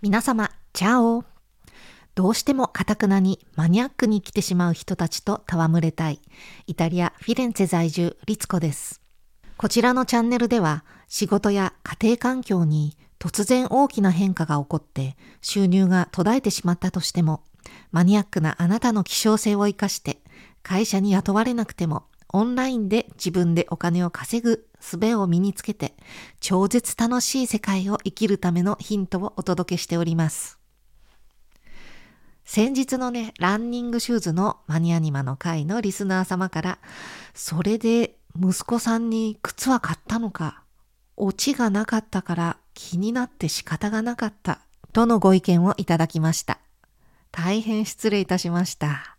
皆様、チャオどうしてもカタクナにマニアックに来てしまう人たちと戯れたい、イタリア・フィレンツェ在住、リツコです。こちらのチャンネルでは、仕事や家庭環境に突然大きな変化が起こって収入が途絶えてしまったとしても、マニアックなあなたの希少性を活かして、会社に雇われなくてもオンラインで自分でお金を稼ぐ術を身につけて、超絶楽しい世界を生きるためのヒントをお届けしております。先日のね、ランニングシューズのマニアニマの会のリスナー様から、それで息子さんに靴は買ったのか、オチがなかったから気になって仕方がなかった、とのご意見をいただきました。大変失礼いたしました。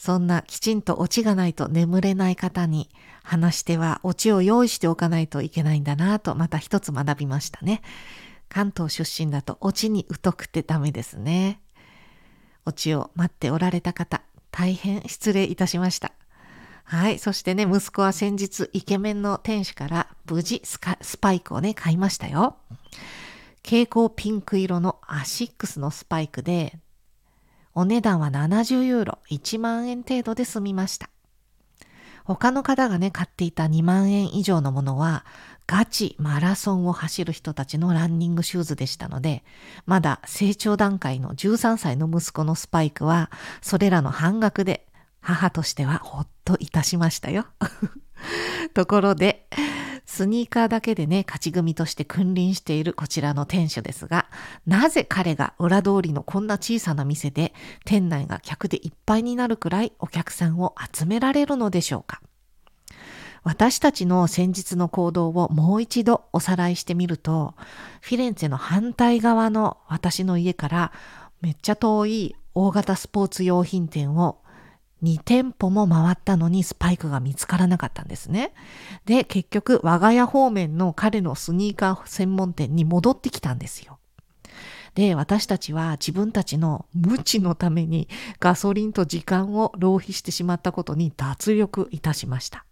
そんなきちんとオチがないと眠れない方に話してはオチを用意しておかないといけないんだなとまた一つ学びましたね。関東出身だとオチに疎くてダメですね。オチを待っておられた方、大変失礼いたしました。はい。そしてね、息子は先日イケメンの店主から無事スパイクをね、買いましたよ。蛍光ピンク色のアシックスのスパイクでお値段は70ユーロ、1万円程度で済みました。他の方がね、買っていた2万円以上のものは、ガチマラソンを走る人たちのランニングシューズでしたので、まだ成長段階の13歳の息子のスパイクは、それらの半額で、母としてはほっといたしましたよ。ところで、スニーカーだけでね、勝ち組として君臨しているこちらの店主ですが、なぜ彼が裏通りのこんな小さな店で店内が客でいっぱいになるくらいお客さんを集められるのでしょうか。私たちの先日の行動をもう一度おさらいしてみると、フィレンツェの反対側の私の家からめっちゃ遠い大型スポーツ用品店を2店舗も回ったのにスパイクが見つからなかったんですね。で、結局我が家方面の彼のスニーカー専門店に戻ってきたんですよ。で、私たちは自分たちの無知のためにガソリンと時間を浪費してしまったことに脱力いたしました。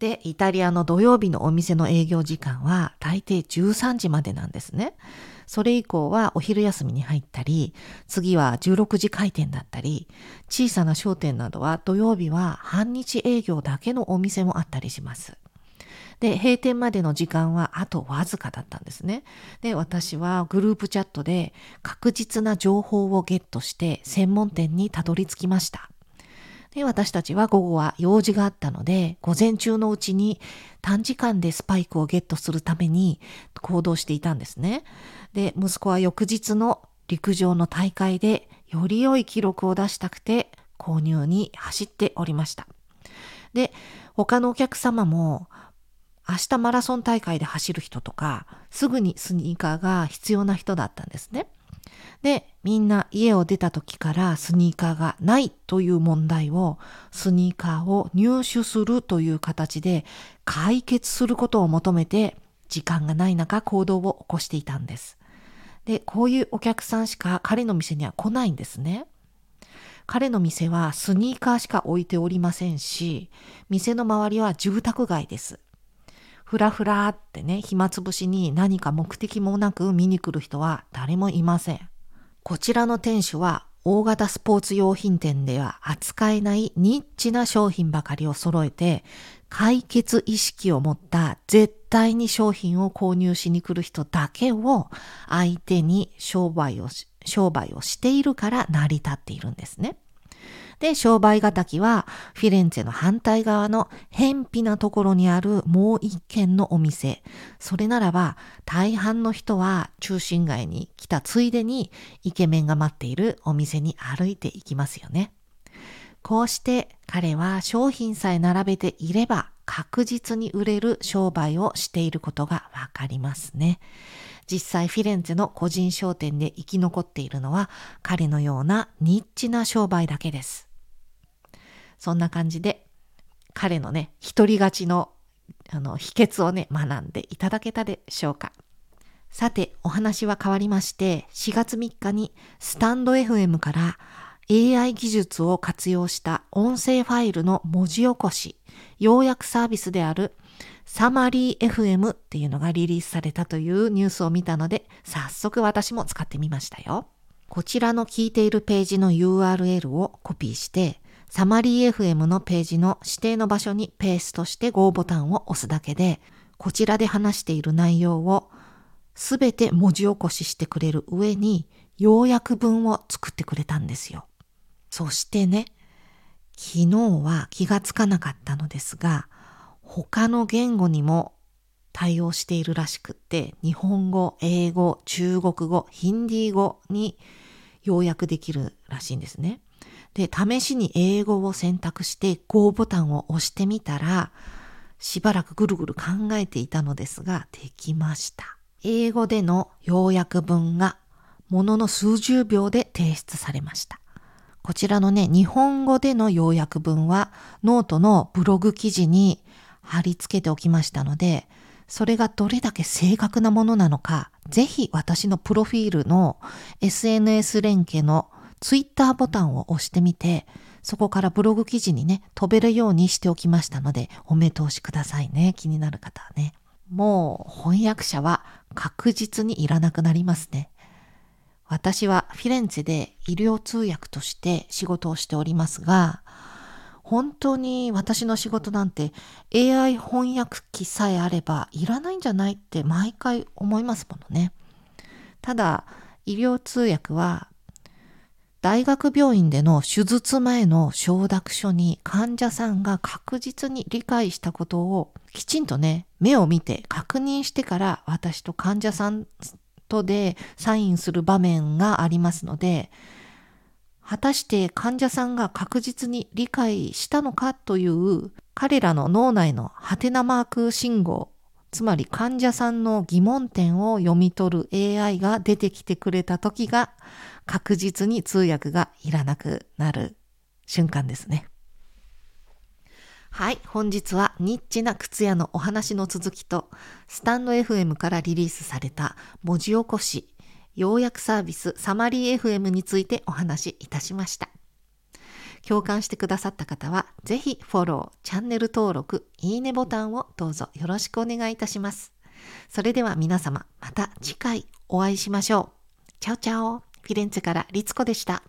で、イタリアの土曜日のお店の営業時間は大抵13時までなんですね。それ以降はお昼休みに入ったり、次は16時開店だったり、小さな商店などは土曜日は半日営業だけのお店もあったりします。で、閉店までの時間はあとわずかだったんですね。で、私はグループチャットで確実な情報をゲットして専門店にたどり着きました。で、私たちは午後は用事があったので、午前中のうちに短時間でスパイクをゲットするために行動していたんですね。で、息子は翌日の陸上の大会でより良い記録を出したくて購入に走っておりました。で、他のお客様も明日マラソン大会で走る人とか、すぐにスニーカーが必要な人だったんですね。で、みんな家を出た時からスニーカーがないという問題をスニーカーを入手するという形で解決することを求めて時間がない中行動を起こしていたんです。で、こういうお客さんしか彼の店には来ないんですね。彼の店はスニーカーしか置いておりませんし、店の周りは住宅街です。ふらふらってね、暇つぶしに何か目的もなく見に来る人は誰もいません。こちらの店主は大型スポーツ用品店では扱えないニッチな商品ばかりを揃えて、解決意識を持った絶対に商品を購入しに来る人だけを相手に商売を商売をしているから成り立っているんですね。で、商売敵はフィレンツェの反対側の偏僻なところにあるもう一軒のお店。それならば大半の人は中心街に来たついでにイケメンが待っているお店に歩いていきますよね。こうして彼は商品さえ並べていれば確実に売れる商売をしていることがわかりますね。実際フィレンツェの個人商店で生き残っているのは彼のようなニッチな商売だけです。そんな感じで、彼のね、一人勝ちのあの秘訣をね、学んでいただけたでしょうか。さて、お話は変わりまして、4月3日にスタンド FM から AI 技術を活用した音声ファイルの文字起こし、要約サービスであるサマリー FM っていうのがリリースされたというニュースを見たので、早速私も使ってみましたよ。こちらの聞いているページの URL をコピーして、サマリー FM のページの指定の場所にペーストして Go ボタンを押すだけで、こちらで話している内容をすべて文字起こししてくれる上に、要約文を作ってくれたんですよ。そしてね、昨日は気がつかなかったのですが、他の言語にも対応しているらしくって、日本語、英語、中国語、ヒンディー語に要約できるらしいんですね。で、試しに英語を選択して Go ボタンを押してみたら、しばらくぐるぐる考えていたのですが、できました。英語での要約文がものの数十秒で提出されました。こちらのね、日本語での要約文はノートのブログ記事に貼り付けておきましたので、それがどれだけ正確なものなのか、ぜひ私のプロフィールの SNS 連携の Twitter ボタンを押してみて、そこからブログ記事にね、飛べるようにしておきましたので、お目通しくださいね。気になる方はね。もう翻訳者は確実にいらなくなりますね。私はフィレンツェで医療通訳として仕事をしておりますが、本当に私の仕事なんて AI 翻訳機さえあればいらないんじゃないって毎回思いますものね。ただ、医療通訳は大学病院での手術前の承諾書に患者さんが確実に理解したことをきちんとね、目を見て確認してから私と患者さんとでサインする場面がありますので、果たして患者さんが確実に理解したのかという彼らの脳内のハテナマーク信号、つまり患者さんの疑問点を読み取る AI が出てきてくれた時が確実に通訳がいらなくなる瞬間ですね。はい、本日はニッチな靴屋のお話の続きと、スタンド FM からリリースされた文字起こし、要約サービスサマリー FM についてお話しいたしました。共感してくださった方は、ぜひフォロー、チャンネル登録、いいねボタンをどうぞよろしくお願いいたします。それでは皆様、また次回お会いしましょう。チャオチャオ、フィレンツェから律子でした。